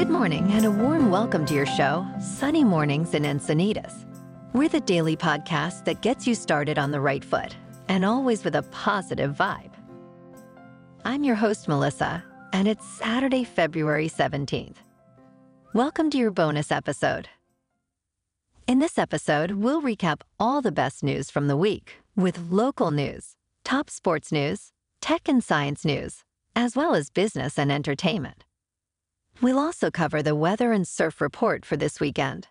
Good morning and a warm welcome to your show, Sunny Mornings in Encinitas. We're the daily podcast that gets you started on the right foot and always with a positive vibe. I'm your host, Melissa, and it's Saturday, February 17th. Welcome to your bonus episode. In this episode, we'll recap all the best news from the week with local news, top sports news, tech and science news, as well as business and entertainment. We'll also cover the weather and surf report for this weekend.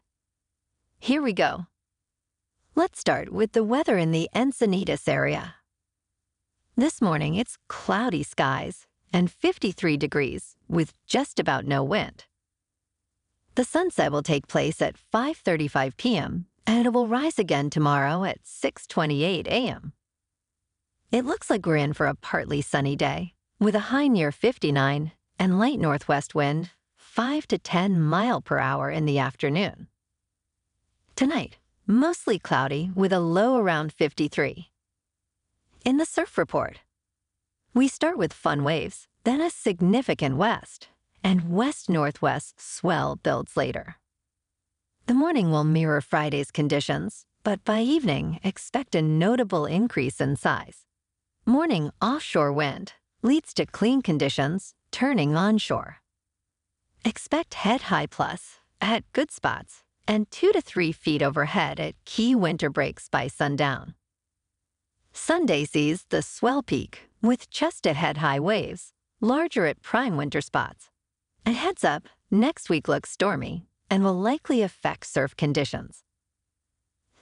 Here we go. Let's start with the weather in the Encinitas area. This morning, it's cloudy skies and 53 degrees with just about no wind. The sunset will take place at 5:35 p.m. and it will rise again tomorrow at 6:28 a.m. It looks like we're in for a partly sunny day with a high near 59 and light northwest wind 5 to 10 mile per hour in the afternoon. Tonight, mostly cloudy with a low around 53. In the surf report, we start with fun waves, then a significant west, and west northwest swell builds later. The morning will mirror Friday's conditions, but by evening, expect a notable increase in size. Morning offshore wind leads to clean conditions, turning onshore. Expect head high plus at good spots and two to three feet overhead at key winter breaks by sundown. Sunday sees the swell peak with chest at head high waves, larger at prime winter spots. And heads up, next week looks stormy and will likely affect surf conditions.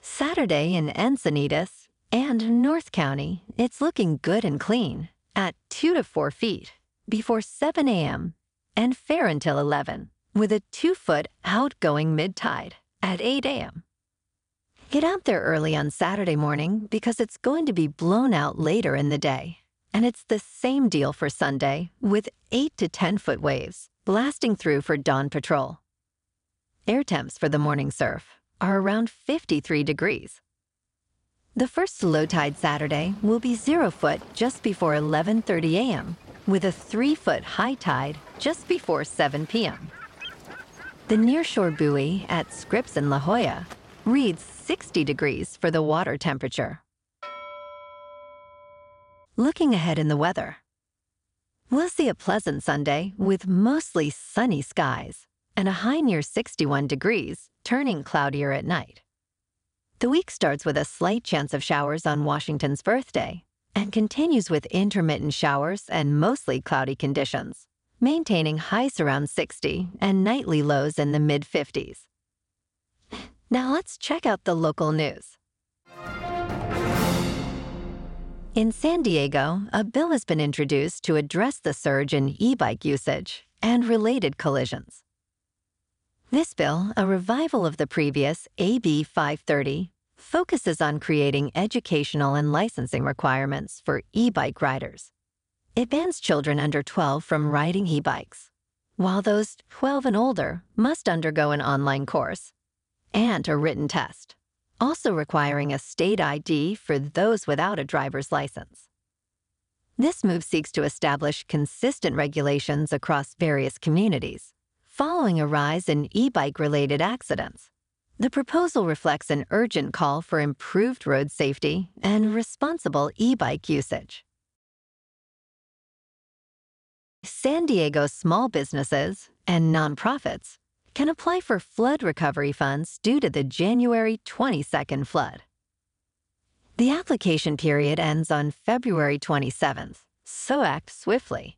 Saturday in Encinitas and North County, it's looking good and clean at 2 to 4 feet before 7 a.m. and fair until 11 with a 2 foot outgoing mid tide at 8 a.m. Get out there early on Saturday morning because it's going to be blown out later in the day. And it's the same deal for Sunday with 8 to 10 foot waves blasting through for dawn patrol. Air temps for the morning surf are around 53 degrees. The first low tide Saturday will be 0 foot just before 11:30 a.m. with a 3 foot high tide just before 7 p.m. The nearshore buoy at Scripps in La Jolla reads 60 degrees for the water temperature. Looking ahead in the weather, we'll see a pleasant Sunday with mostly sunny skies and a high near 61 degrees, turning cloudier at night. The week starts with a slight chance of showers on Washington's birthday and continues with intermittent showers and mostly cloudy conditions, maintaining highs around 60 and nightly lows in the mid 50s. Now let's check out the local news. In San Diego, a bill has been introduced to address the surge in e bike usage and related collisions. This bill, a revival of the previous AB 530, focuses on creating educational and licensing requirements for e bike riders. It bans children under 12 from riding e bikes, while those 12 and older must undergo an online course and a written test, also requiring a state ID for those without a driver's license. This move seeks to establish consistent regulations across various communities, following a rise in e bike related accidents. The proposal reflects an urgent call for improved road safety and responsible e bike usage. San Diego small businesses and nonprofits can apply for flood recovery funds due to the January 22nd flood. The application period ends on February 27th, so act swiftly.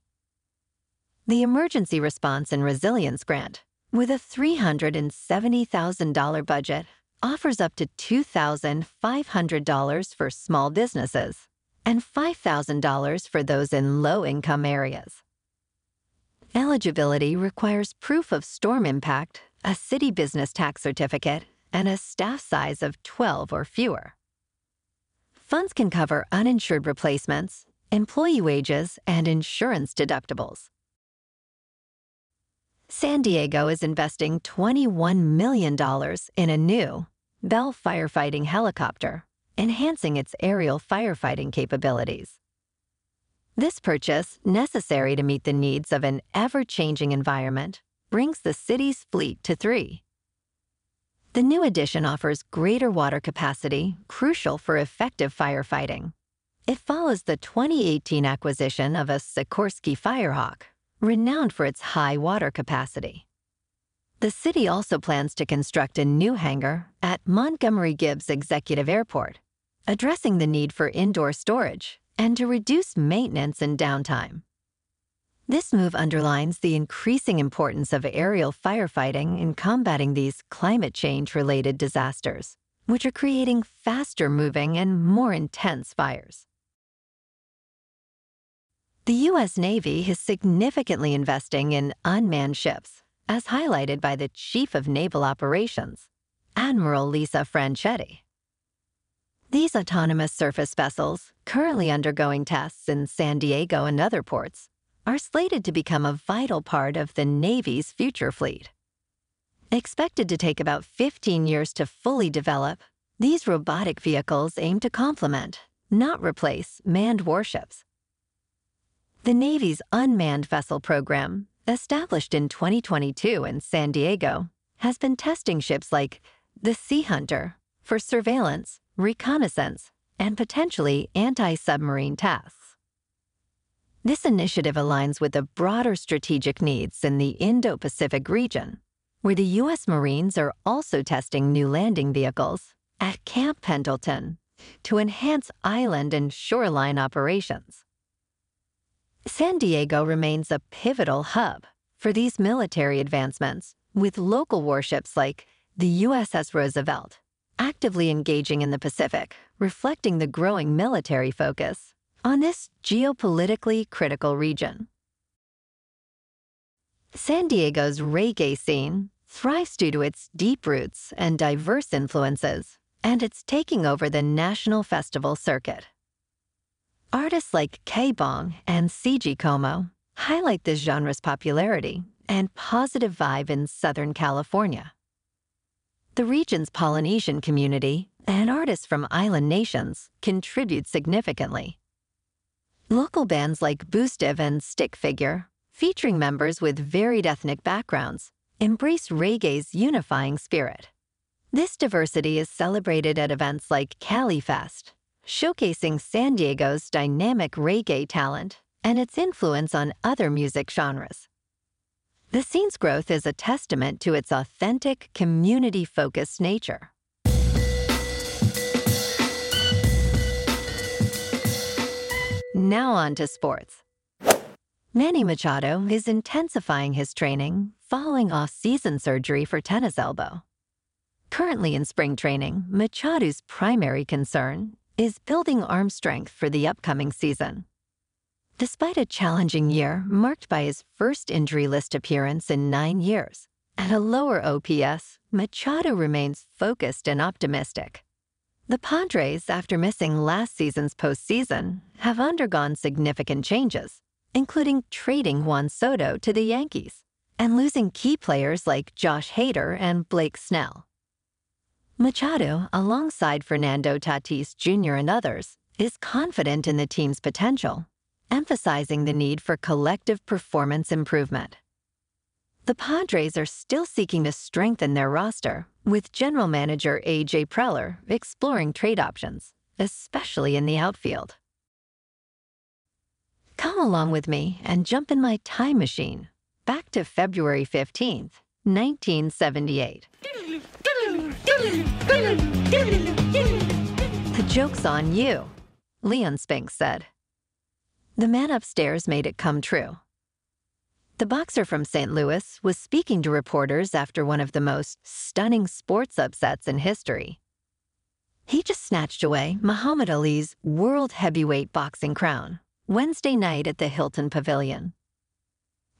The Emergency Response and Resilience Grant, with a $370,000 budget, offers up to $2,500 for small businesses and $5,000 for those in low income areas. Eligibility requires proof of storm impact, a city business tax certificate, and a staff size of 12 or fewer. Funds can cover uninsured replacements, employee wages, and insurance deductibles. San Diego is investing $21 million in a new Bell firefighting helicopter, enhancing its aerial firefighting capabilities. This purchase, necessary to meet the needs of an ever changing environment, brings the city's fleet to three. The new addition offers greater water capacity, crucial for effective firefighting. It follows the 2018 acquisition of a Sikorsky Firehawk, renowned for its high water capacity. The city also plans to construct a new hangar at Montgomery Gibbs Executive Airport, addressing the need for indoor storage and to reduce maintenance and downtime. This move underlines the increasing importance of aerial firefighting in combating these climate change related disasters, which are creating faster moving and more intense fires. The U.S. Navy is significantly investing in unmanned ships, as highlighted by the Chief of Naval Operations, Admiral Lisa Franchetti. These autonomous surface vessels, currently undergoing tests in San Diego and other ports, are slated to become a vital part of the Navy's future fleet. Expected to take about 15 years to fully develop, these robotic vehicles aim to complement, not replace, manned warships. The Navy's Unmanned Vessel Program, established in 2022 in San Diego, has been testing ships like the Sea Hunter for surveillance, reconnaissance, and potentially anti submarine tasks. This initiative aligns with the broader strategic needs in the Indo Pacific region, where the U.S. Marines are also testing new landing vehicles at Camp Pendleton to enhance island and shoreline operations. San Diego remains a pivotal hub for these military advancements, with local warships like the USS Roosevelt actively engaging in the Pacific, reflecting the growing military focus on this geopolitically critical region. San Diego's reggae scene thrives due to its deep roots and diverse influences, and it's taking over the national festival circuit. Artists like K-Bong and CG Como highlight this genre's popularity and positive vibe in Southern California. The region's Polynesian community and artists from island nations contribute significantly. Local bands like Boostive and Stick Figure, featuring members with varied ethnic backgrounds, embrace reggae's unifying spirit. This diversity is celebrated at events like CaliFest, showcasing San Diego's dynamic reggae talent and its influence on other music genres. The scene's growth is a testament to its authentic, community focused nature. Now on to sports. Manny Machado is intensifying his training following off season surgery for tennis elbow. Currently in spring training, Machado's primary concern is building arm strength for the upcoming season. Despite a challenging year marked by his first injury list appearance in nine years and a lower OPS, Machado remains focused and optimistic. The Padres, after missing last season's postseason, have undergone significant changes, including trading Juan Soto to the Yankees and losing key players like Josh Hader and Blake Snell. Machado, alongside Fernando Tatis Jr. and others, is confident in the team's potential, emphasizing the need for collective performance improvement. The Padres are still seeking to strengthen their roster, with general manager A.J. Preller exploring trade options, especially in the outfield. Come along with me and jump in my time machine back to February 15th, 1978. The joke's on you, Leon Spinks said. The man upstairs made it come true. The boxer from St. Louis was speaking to reporters after one of the most stunning sports upsets in history. He just snatched away Muhammad Ali's world heavyweight boxing crown Wednesday night at the Hilton Pavilion.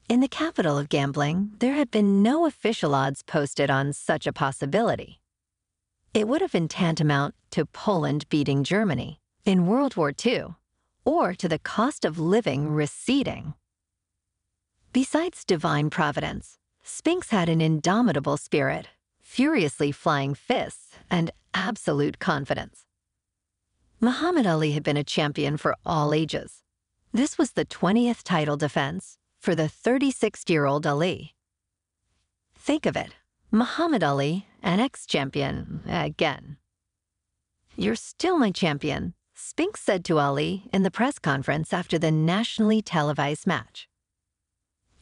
In the capital of gambling, there had been no official odds posted on such a possibility. It would have been tantamount to Poland beating Germany in World War II, or to the cost of living receding. Besides divine providence, Spinks had an indomitable spirit, furiously flying fists, and absolute confidence. Muhammad Ali had been a champion for all ages. This was the 20th title defense for the 36 year old Ali. Think of it Muhammad Ali, an ex champion, again. You're still my champion, Spinks said to Ali in the press conference after the nationally televised match.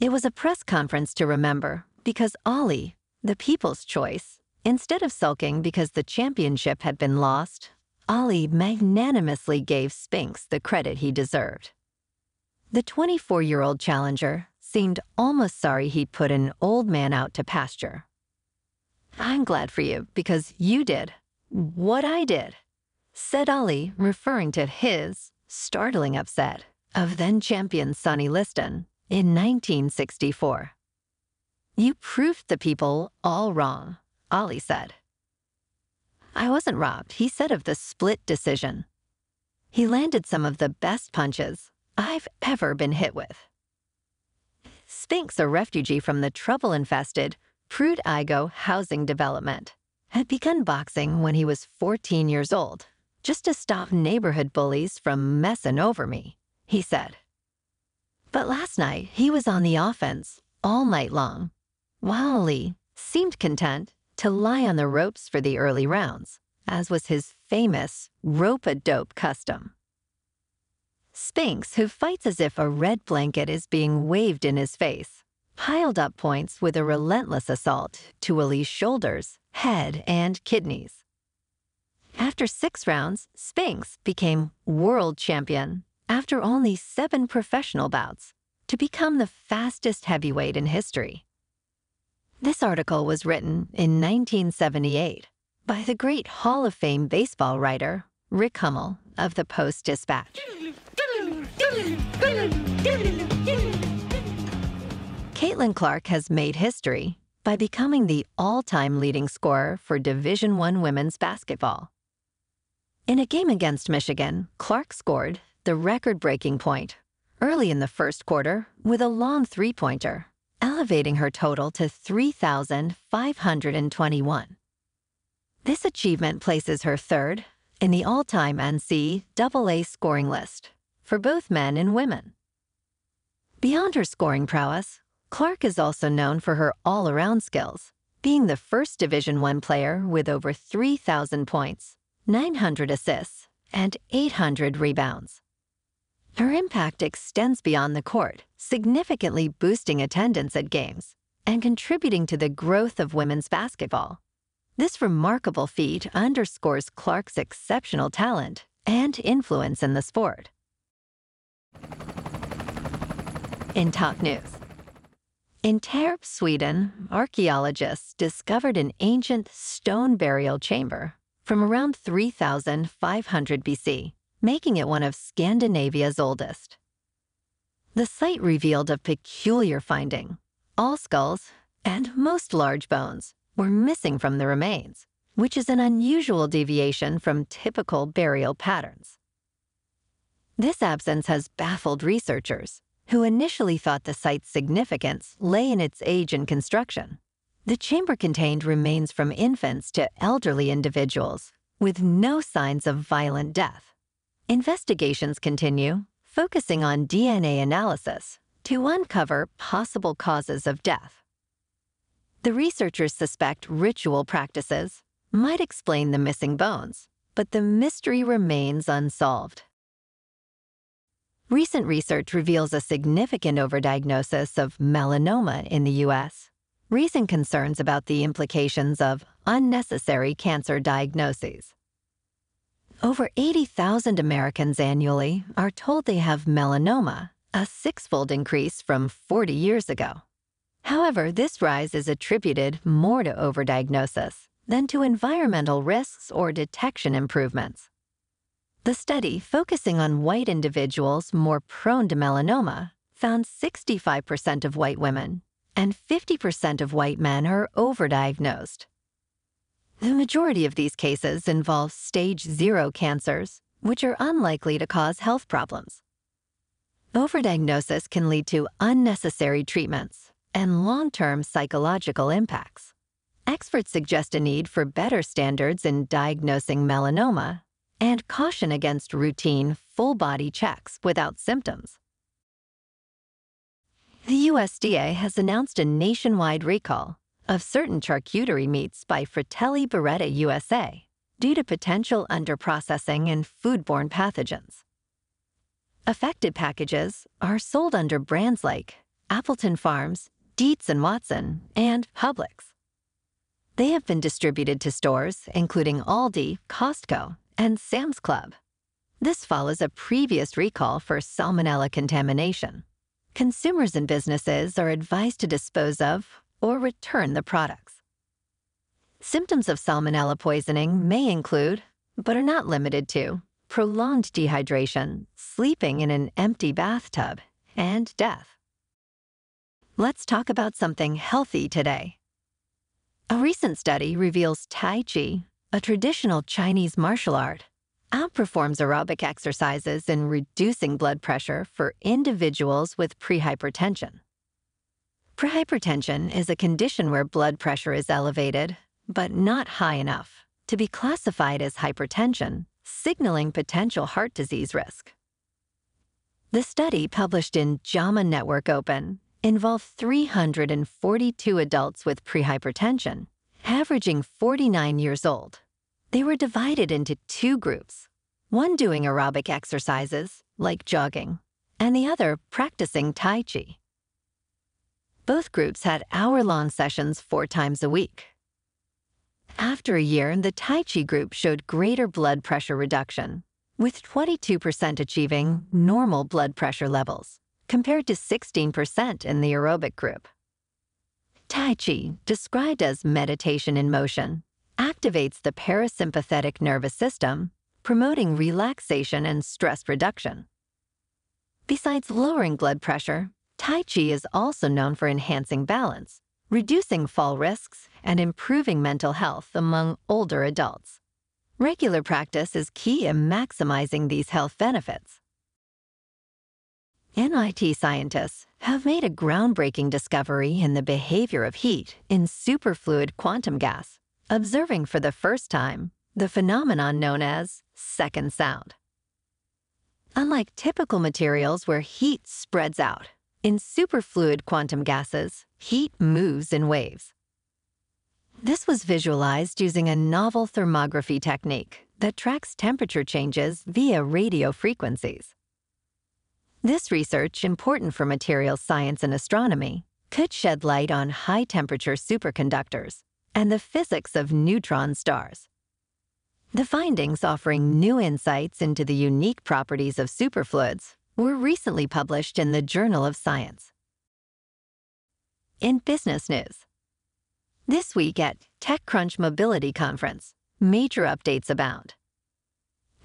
It was a press conference to remember because Ali, the people's choice, instead of sulking because the championship had been lost, Ali magnanimously gave Spinks the credit he deserved. The 24 year old challenger seemed almost sorry he'd put an old man out to pasture. I'm glad for you because you did what I did said Ali, referring to his startling upset of then champion Sonny Liston in 1964. You proved the people all wrong, Ali said. I wasn't robbed, he said of the split decision. He landed some of the best punches I've ever been hit with. Spinks, a refugee from the trouble infested Pruitt-Igoe housing development, had begun boxing when he was 14 years old just to stop neighborhood bullies from messing over me, he said. But last night, he was on the offense all night long, Lee seemed content to lie on the ropes for the early rounds, as was his famous rope-a-dope custom. Spinks, who fights as if a red blanket is being waved in his face, piled up points with a relentless assault to Ali's shoulders, head, and kidneys. After six rounds, Spinks became world champion after only seven professional bouts to become the fastest heavyweight in history. This article was written in 1978 by the great Hall of Fame baseball writer Rick Hummel of the Post Dispatch. Caitlin Clark has made history by becoming the all-time leading scorer for Division I women's basketball. In a game against Michigan, Clark scored the record-breaking point early in the first quarter with a long three-pointer, elevating her total to 3,521. This achievement places her third in the all-time NCAA scoring list for both men and women. Beyond her scoring prowess, Clark is also known for her all-around skills, being the first Division I player with over 3,000 points 900 assists, and 800 rebounds. Her impact extends beyond the court, significantly boosting attendance at games and contributing to the growth of women's basketball. This remarkable feat underscores Clark's exceptional talent and influence in the sport. In top news, in Tierp, Sweden, archaeologists discovered an ancient stone burial chamber from around 3500 BC, making it one of Scandinavia's oldest. The site revealed a peculiar finding. All skulls, and most large bones, were missing from the remains, which is an unusual deviation from typical burial patterns. This absence has baffled researchers, who initially thought the site's significance lay in its age and construction. The chamber contained remains from infants to elderly individuals with no signs of violent death. Investigations continue, focusing on DNA analysis to uncover possible causes of death. The researchers suspect ritual practices might explain the missing bones, but the mystery remains unsolved. Recent research reveals a significant overdiagnosis of melanoma in the U.S Recent concerns about the implications of unnecessary cancer diagnoses. Over 80,000 Americans annually are told they have melanoma, a six-fold increase from 40 years ago. However, this rise is attributed more to overdiagnosis than to environmental risks or detection improvements. The study, focusing on white individuals more prone to melanoma, found 65% of white women and 50% of white men are overdiagnosed. The majority of these cases involve stage zero cancers, which are unlikely to cause health problems. Overdiagnosis can lead to unnecessary treatments and long-term psychological impacts. Experts suggest a need for better standards in diagnosing melanoma and caution against routine full-body checks without symptoms. The USDA has announced a nationwide recall of certain charcuterie meats by Fratelli Beretta USA due to potential underprocessing and foodborne pathogens. Affected packages are sold under brands like Appleton Farms, Dietz and Watson, and Publix. They have been distributed to stores including Aldi, Costco, and Sam's Club. This follows a previous recall for salmonella contamination. Consumers and businesses are advised to dispose of or return the products. Symptoms of salmonella poisoning may include, but are not limited to, prolonged dehydration, sleeping in an empty bathtub, and death. Let's talk about something healthy today. A recent study reveals Tai Chi, a traditional Chinese martial art, outperforms aerobic exercises in reducing blood pressure for individuals with prehypertension. Prehypertension is a condition where blood pressure is elevated, but not high enough, to be classified as hypertension, signaling potential heart disease risk. The study published in JAMA Network Open involved 342 adults with prehypertension, averaging 49 years old. They were divided into two groups, one doing aerobic exercises, like jogging, and the other practicing Tai Chi. Both groups had hour long sessions four times a week. After a year, the Tai Chi group showed greater blood pressure reduction, with 22% achieving normal blood pressure levels, compared to 16% in the aerobic group. Tai Chi, described as meditation in motion, activates the parasympathetic nervous system, promoting relaxation and stress reduction. Besides lowering blood pressure, Tai Chi is also known for enhancing balance, reducing fall risks, and improving mental health among older adults. Regular practice is key in maximizing these health benefits. MIT scientists have made a groundbreaking discovery in the behavior of heat in superfluid quantum gas, observing for the first time the phenomenon known as second sound. Unlike typical materials where heat spreads out, in superfluid quantum gases, heat moves in waves. This was visualized using a novel thermography technique that tracks temperature changes via radio frequencies. This research, important for materials science and astronomy, could shed light on high temperature superconductors and the physics of neutron stars. The findings offering new insights into the unique properties of superfluids were recently published in the Journal of Science. In business news, this week at TechCrunch Mobility Conference, major updates abound.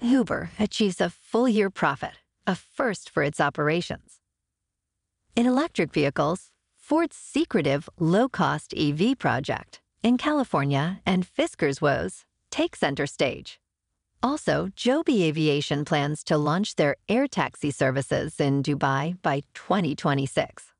Uber achieves a full year profit, a first for its operations. In electric vehicles, Ford's secretive low cost EV project in California and Fisker's woes take center stage. Also, Joby Aviation plans to launch their air taxi services in Dubai by 2026.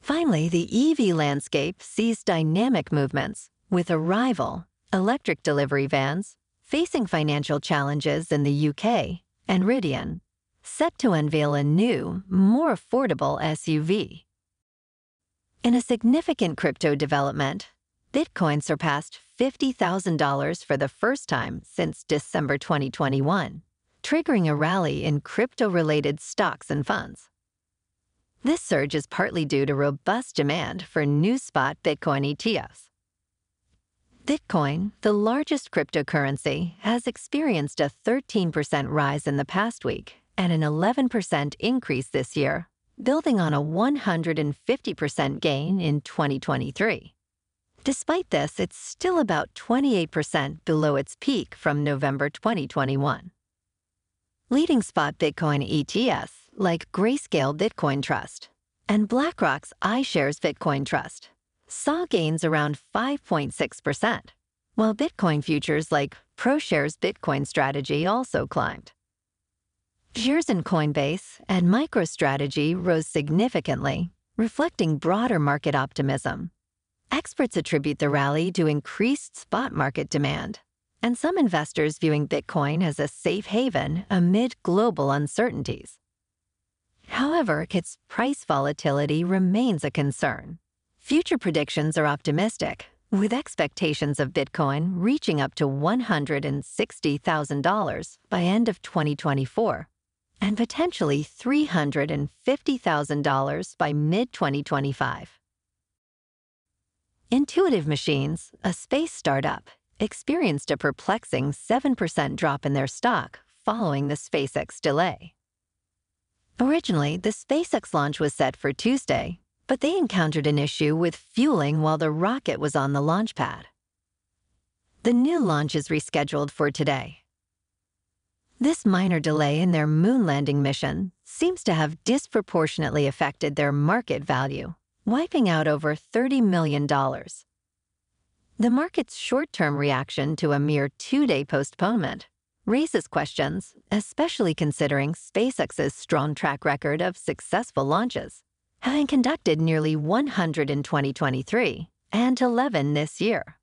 Finally, the EV landscape sees dynamic movements, with Arrival, electric delivery vans, facing financial challenges in the UK, and Rivian, set to unveil a new, more affordable SUV. In a significant crypto development, Bitcoin surpassed $50,000 for the first time since December 2021, triggering a rally in crypto related stocks and funds. This surge is partly due to robust demand for new spot Bitcoin ETFs. Bitcoin, the largest cryptocurrency, has experienced a 13% rise in the past week and an 11% increase this year, building on a 150% gain in 2023. Despite this, it's still about 28% below its peak from November 2021. Leading spot Bitcoin ETFs like Grayscale Bitcoin Trust and BlackRock's iShares Bitcoin Trust saw gains around 5.6%, while Bitcoin futures like ProShares Bitcoin Strategy also climbed. Shares in Coinbase and MicroStrategy rose significantly, reflecting broader market optimism. Experts attribute the rally to increased spot market demand, and some investors viewing Bitcoin as a safe haven amid global uncertainties. However, its price volatility remains a concern, Future predictions are optimistic, with expectations of Bitcoin reaching up to $160,000 by end of 2024 and potentially $350,000 by mid 2025. Intuitive Machines, a space startup, experienced a perplexing 7% drop in their stock following the SpaceX delay. Originally, the SpaceX launch was set for Tuesday, but they encountered an issue with fueling while the rocket was on the launch pad. The new launch is rescheduled for today. This minor delay in their moon landing mission seems to have disproportionately affected their market value, wiping out over $30 million. The market's short term reaction to a mere two day postponement raises questions, especially considering SpaceX's strong track record of successful launches, having conducted nearly 100 in 2023 and 11 this year.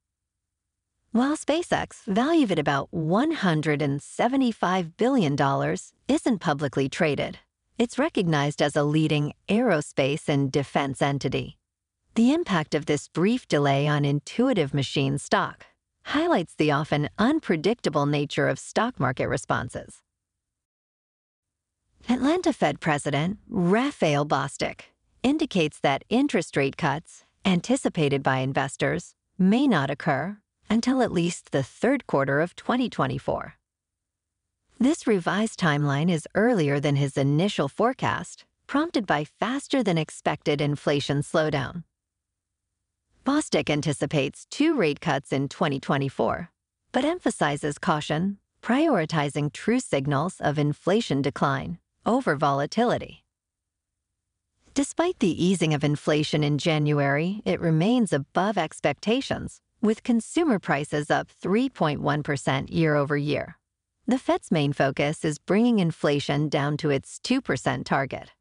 While SpaceX, valued at about $175 billion, isn't publicly traded, it's recognized as a leading aerospace and defense entity. The impact of this brief delay on Intuitive Machines stock highlights the often unpredictable nature of stock market responses. Atlanta Fed President Raphael Bostic indicates that interest rate cuts, anticipated by investors, may not occur until at least the third quarter of 2024. This revised timeline is earlier than his initial forecast, prompted by faster than expected inflation slowdown. Bostic anticipates two rate cuts in 2024, but emphasizes caution, prioritizing true signals of inflation decline over volatility. Despite the easing of inflation in January, it remains above expectations, with consumer prices up 3.1% year over year. The Fed's main focus is bringing inflation down to its 2% target.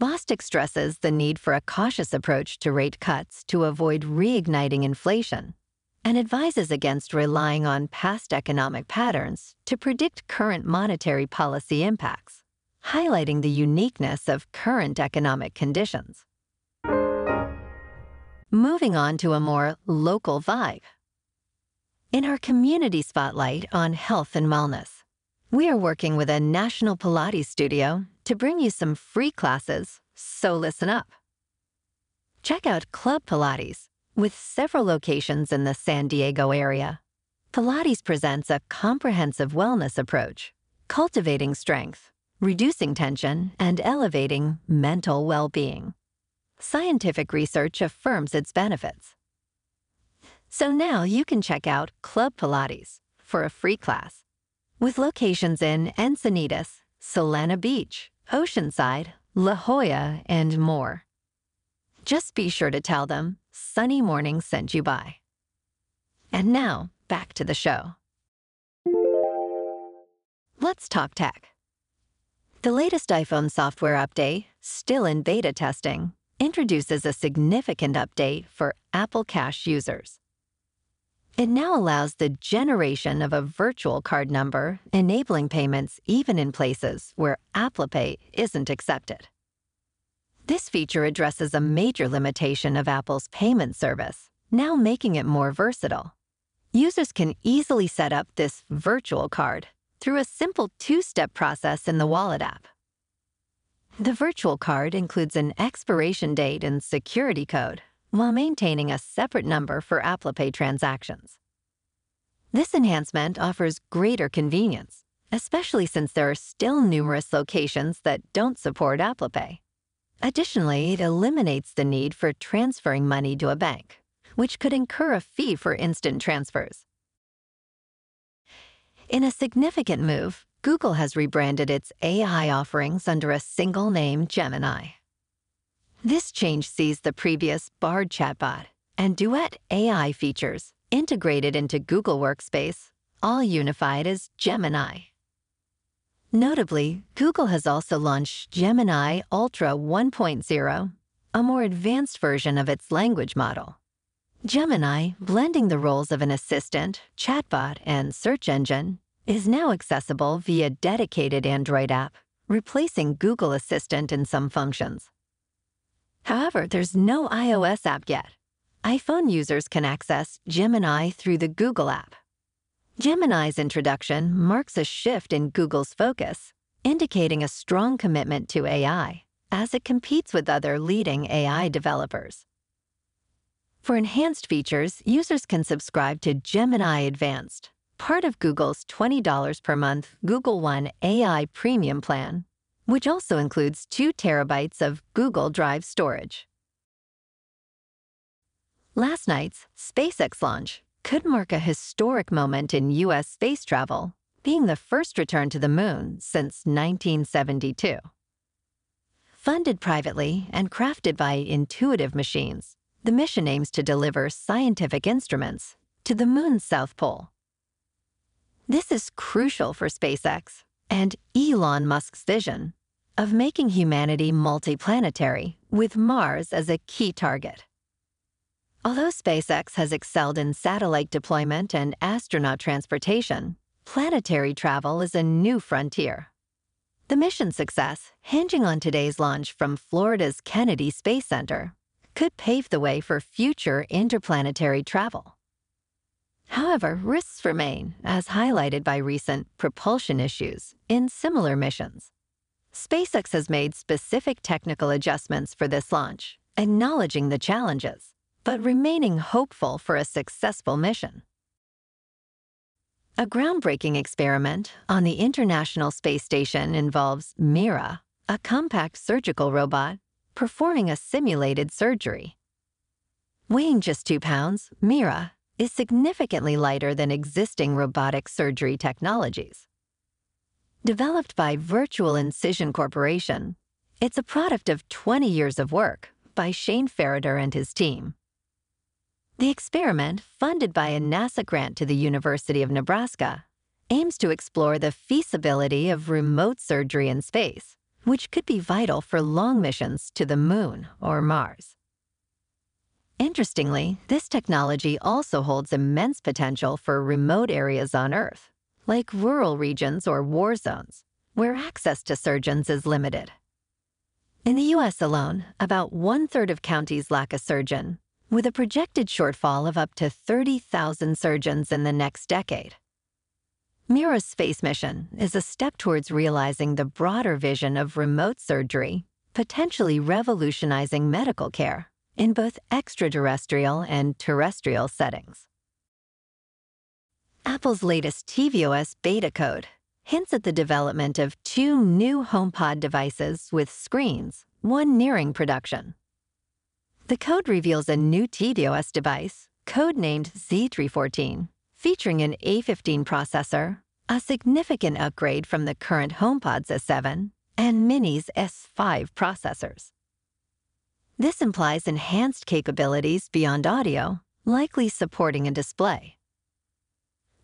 Bostic stresses the need for a cautious approach to rate cuts to avoid reigniting inflation and advises against relying on past economic patterns to predict current monetary policy impacts, highlighting the uniqueness of current economic conditions. Moving on to a more local vibe. In our community spotlight on health and wellness, we are working with a national Pilates studio to bring you some free classes, so listen up. Check out Club Pilates with several locations in the San Diego area. Pilates presents a comprehensive wellness approach, cultivating strength, reducing tension, and elevating mental well being. Scientific research affirms its benefits. So now you can check out Club Pilates for a free class with locations in Encinitas, Solana Beach, Oceanside, La Jolla, and more. Just be sure to tell them Sunny Morning sent you by. And now, back to the show. Let's talk tech. The latest iPhone software update, still in beta testing, introduces a significant update for Apple Cash users. It now allows the generation of a virtual card number, enabling payments even in places where Apple Pay isn't accepted. This feature addresses a major limitation of Apple's payment service, now making it more versatile. Users can easily set up this virtual card through a simple two step process in the Wallet app. The virtual card includes an expiration date and security code while maintaining a separate number for Apple Pay transactions. This enhancement offers greater convenience, especially since there are still numerous locations that don't support Apple Pay. Additionally, it eliminates the need for transferring money to a bank, which could incur a fee for instant transfers. In a significant move, Google has rebranded its AI offerings under a single name Gemini. This change sees the previous Bard chatbot and Duet AI features integrated into Google Workspace, all unified as Gemini. Notably, Google has also launched Gemini Ultra 1.0, a more advanced version of its language model. Gemini, blending the roles of an assistant, chatbot, and search engine, is now accessible via dedicated Android app, replacing Google Assistant in some functions. However, there's no iOS app yet. iPhone users can access Gemini through the Google app. Gemini's introduction marks a shift in Google's focus, indicating a strong commitment to AI as it competes with other leading AI developers. For enhanced features, users can subscribe to Gemini Advanced, part of Google's $20 per month Google One AI Premium plan, which also includes 2 terabytes of Google Drive storage. Last night's SpaceX launch could mark a historic moment in U.S. space travel, being the first return to the moon since 1972. Funded privately and crafted by intuitive machines, the mission aims to deliver scientific instruments to the moon's south pole. This is crucial for SpaceX and Elon Musk's vision of making humanity multiplanetary with Mars as a key target. Although SpaceX has excelled in satellite deployment and astronaut transportation, planetary travel is a new frontier. The mission success, hinging on today's launch from Florida's Kennedy Space Center, could pave the way for future interplanetary travel. However, risks remain, as highlighted by recent propulsion issues in similar missions. SpaceX has made specific technical adjustments for this launch, acknowledging the challenges but remaining hopeful for a successful mission. A groundbreaking experiment on the International Space Station involves Mira, a compact surgical robot performing a simulated surgery. Weighing just two pounds, Mira is significantly lighter than existing robotic surgery technologies. Developed by Virtual Incision Corporation, it's a product of 20 years of work by Shane Farritor and his team. The experiment, funded by a NASA grant to the University of Nebraska, aims to explore the feasibility of remote surgery in space, which could be vital for long missions to the Moon or Mars. Interestingly, this technology also holds immense potential for remote areas on Earth, like rural regions or war zones, where access to surgeons is limited. In the US alone, about one third of counties lack a surgeon, with a projected shortfall of up to 30,000 surgeons in the next decade. Mira's space mission is a step towards realizing the broader vision of remote surgery, potentially revolutionizing medical care in both extraterrestrial and terrestrial settings. Apple's latest tvOS beta code hints at the development of two new HomePod devices with screens, one nearing production. The code reveals a new tvOS device, codenamed Z314, featuring an A15 processor, a significant upgrade from the current HomePod's S7, and Mini's S5 processors. This implies enhanced capabilities beyond audio, likely supporting a display.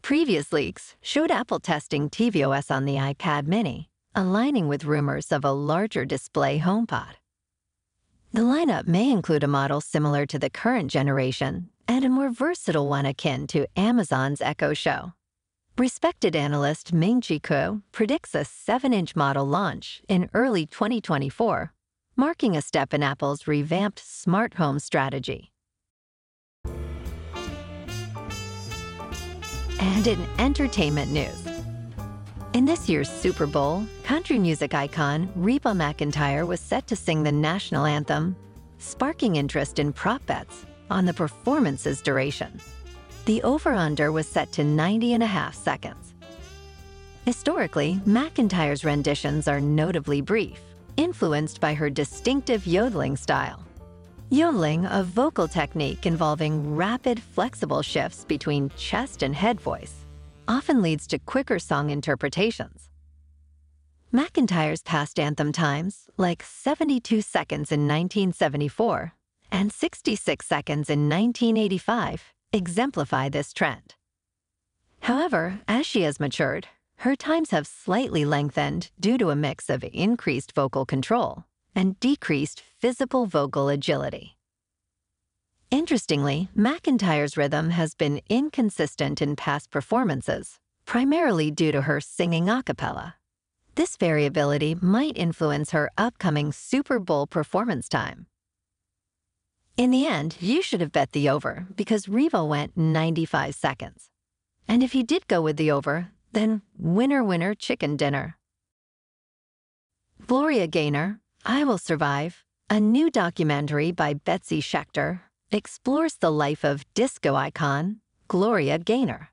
Previous leaks showed Apple testing tvOS on the iPad mini, aligning with rumors of a larger display HomePod. The lineup may include a model similar to the current generation and a more versatile one akin to Amazon's Echo Show. Respected analyst Ming Chi Kuo predicts a 7 inch model launch in early 2024, marking a step in Apple's revamped smart home strategy. And in entertainment news, in this year's Super Bowl, country music icon Reba McEntire was set to sing the national anthem, sparking interest in prop bets on the performance's duration. The over-under was set to 90 and a half seconds. Historically, McEntire's renditions are notably brief, influenced by her distinctive yodeling style. Yodeling, a vocal technique involving rapid, flexible shifts between chest and head voice, often leads to quicker song interpretations. McEntire's past anthem times, like 72 seconds in 1974 and 66 seconds in 1985, exemplify this trend. However, as she has matured, her times have slightly lengthened due to a mix of increased vocal control and decreased physical vocal agility. Interestingly, McEntire's rhythm has been inconsistent in past performances, primarily due to her singing a cappella. This variability might influence her upcoming Super Bowl performance time. In the end, you should have bet the over because Reba went 95 seconds. And if you did go with the over, then winner, winner, chicken dinner. Gloria Gaynor, I Will Survive, a new documentary by Betsy Schechter, explores the life of disco icon Gloria Gaynor.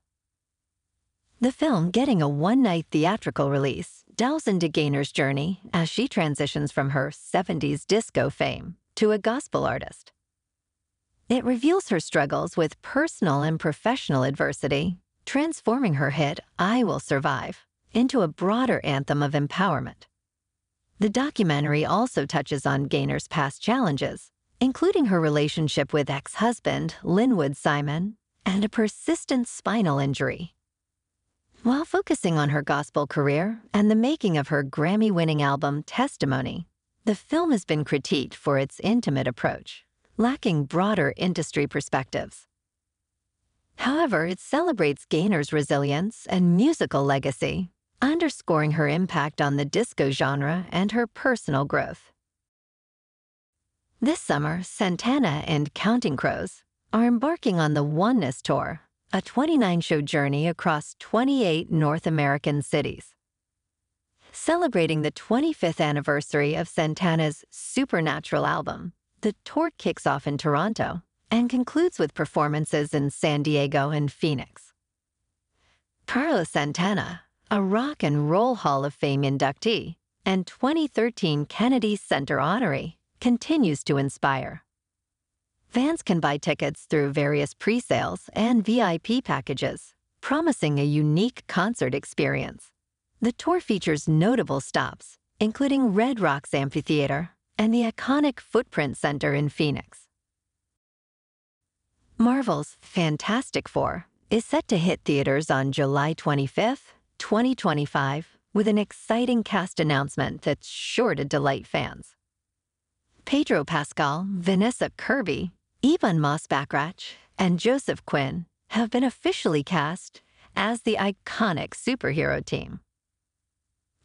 The film, getting a one night theatrical release, delves into Gaynor's journey as she transitions from her 70s disco fame to a gospel artist. It reveals her struggles with personal and professional adversity, transforming her hit I Will Survive into a broader anthem of empowerment. The documentary also touches on Gaynor's past challenges, including her relationship with ex husband Linwood Simon and a persistent spinal injury. While focusing on her gospel career and the making of her Grammy winning album Testimony, the film has been critiqued for its intimate approach, lacking broader industry perspectives. However, it celebrates Gaynor's resilience and musical legacy underscoring her impact on the disco genre and her personal growth. This summer, Santana and Counting Crows are embarking on the Oneness Tour, a 29 show journey across 28 North American cities. Celebrating the 25th anniversary of Santana's Supernatural album, the tour kicks off in Toronto and concludes with performances in San Diego and Phoenix. Carlos Santana, a Rock and Roll Hall of Fame inductee and 2013 Kennedy Center honoree, continues to inspire. Fans can buy tickets through various pre sales and VIP packages, promising a unique concert experience. The tour features notable stops, including Red Rocks Amphitheater and the iconic Footprint Center in Phoenix. Marvel's Fantastic Four is set to hit theaters on July 25th 2025 with an exciting cast announcement that's sure to delight fans. Pedro Pascal, Vanessa Kirby, Ebon Moss-Bachrach, and Joseph Quinn have been officially cast as the iconic superhero team.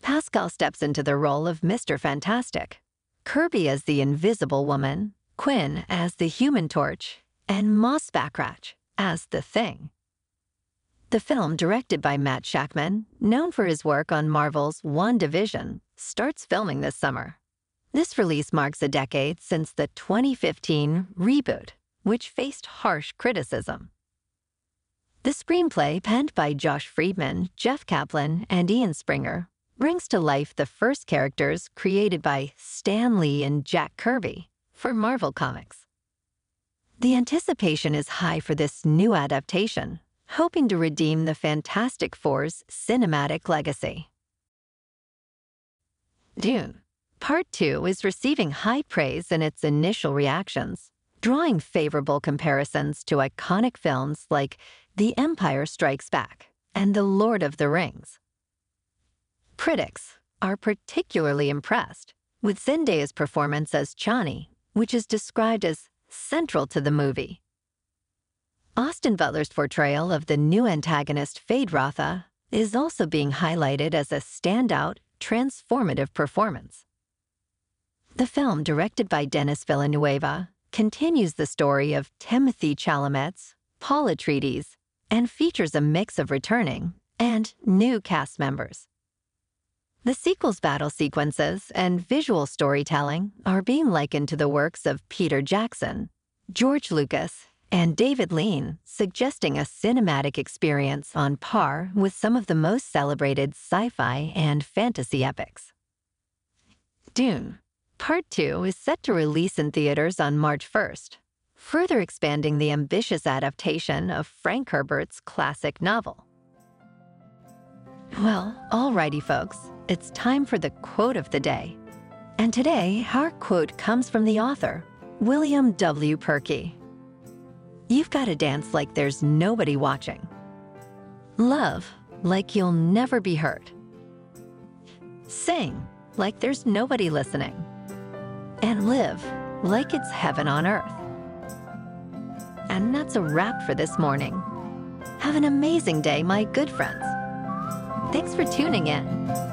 Pascal steps into the role of Mr. Fantastic, Kirby as the Invisible Woman, Quinn as the Human Torch, and Moss-Bachrach as the Thing. The film, directed by Matt Shakman, known for his work on Marvel's WandaVision, starts filming this summer. This release marks a decade since the 2015 reboot, which faced harsh criticism. The screenplay, penned by Josh Friedman, Jeff Kaplan, and Ian Springer, brings to life the first characters created by Stan Lee and Jack Kirby for Marvel Comics. The anticipation is high for this new adaptation, hoping to redeem the Fantastic Four's cinematic legacy. Dune, Part 2 is receiving high praise in its initial reactions, drawing favorable comparisons to iconic films like The Empire Strikes Back and The Lord of the Rings. Critics are particularly impressed with Zendaya's performance as Chani, which is described as central to the movie Austin Butler's portrayal of the new antagonist Feyd-Rautha is also being highlighted as a standout, transformative performance. The film, directed by Denis Villeneuve, continues the story of Timothée Chalamet's Paul Atreides and features a mix of returning and new cast members. The sequel's battle sequences and visual storytelling are being likened to the works of Peter Jackson, George Lucas, and David Lean, suggesting a cinematic experience on par with some of the most celebrated sci fi and fantasy epics. Dune, Part 2 is set to release in theaters on March 1st, further expanding the ambitious adaptation of Frank Herbert's classic novel. Well, alrighty, folks, it's time for the quote of the day. And today, our quote comes from the author, William W. Purkey. You've got to dance like there's nobody watching. Love like you'll never be hurt. Sing like there's nobody listening. And live like it's heaven on earth. And that's a wrap for this morning. Have an amazing day, my good friends. Thanks for tuning in.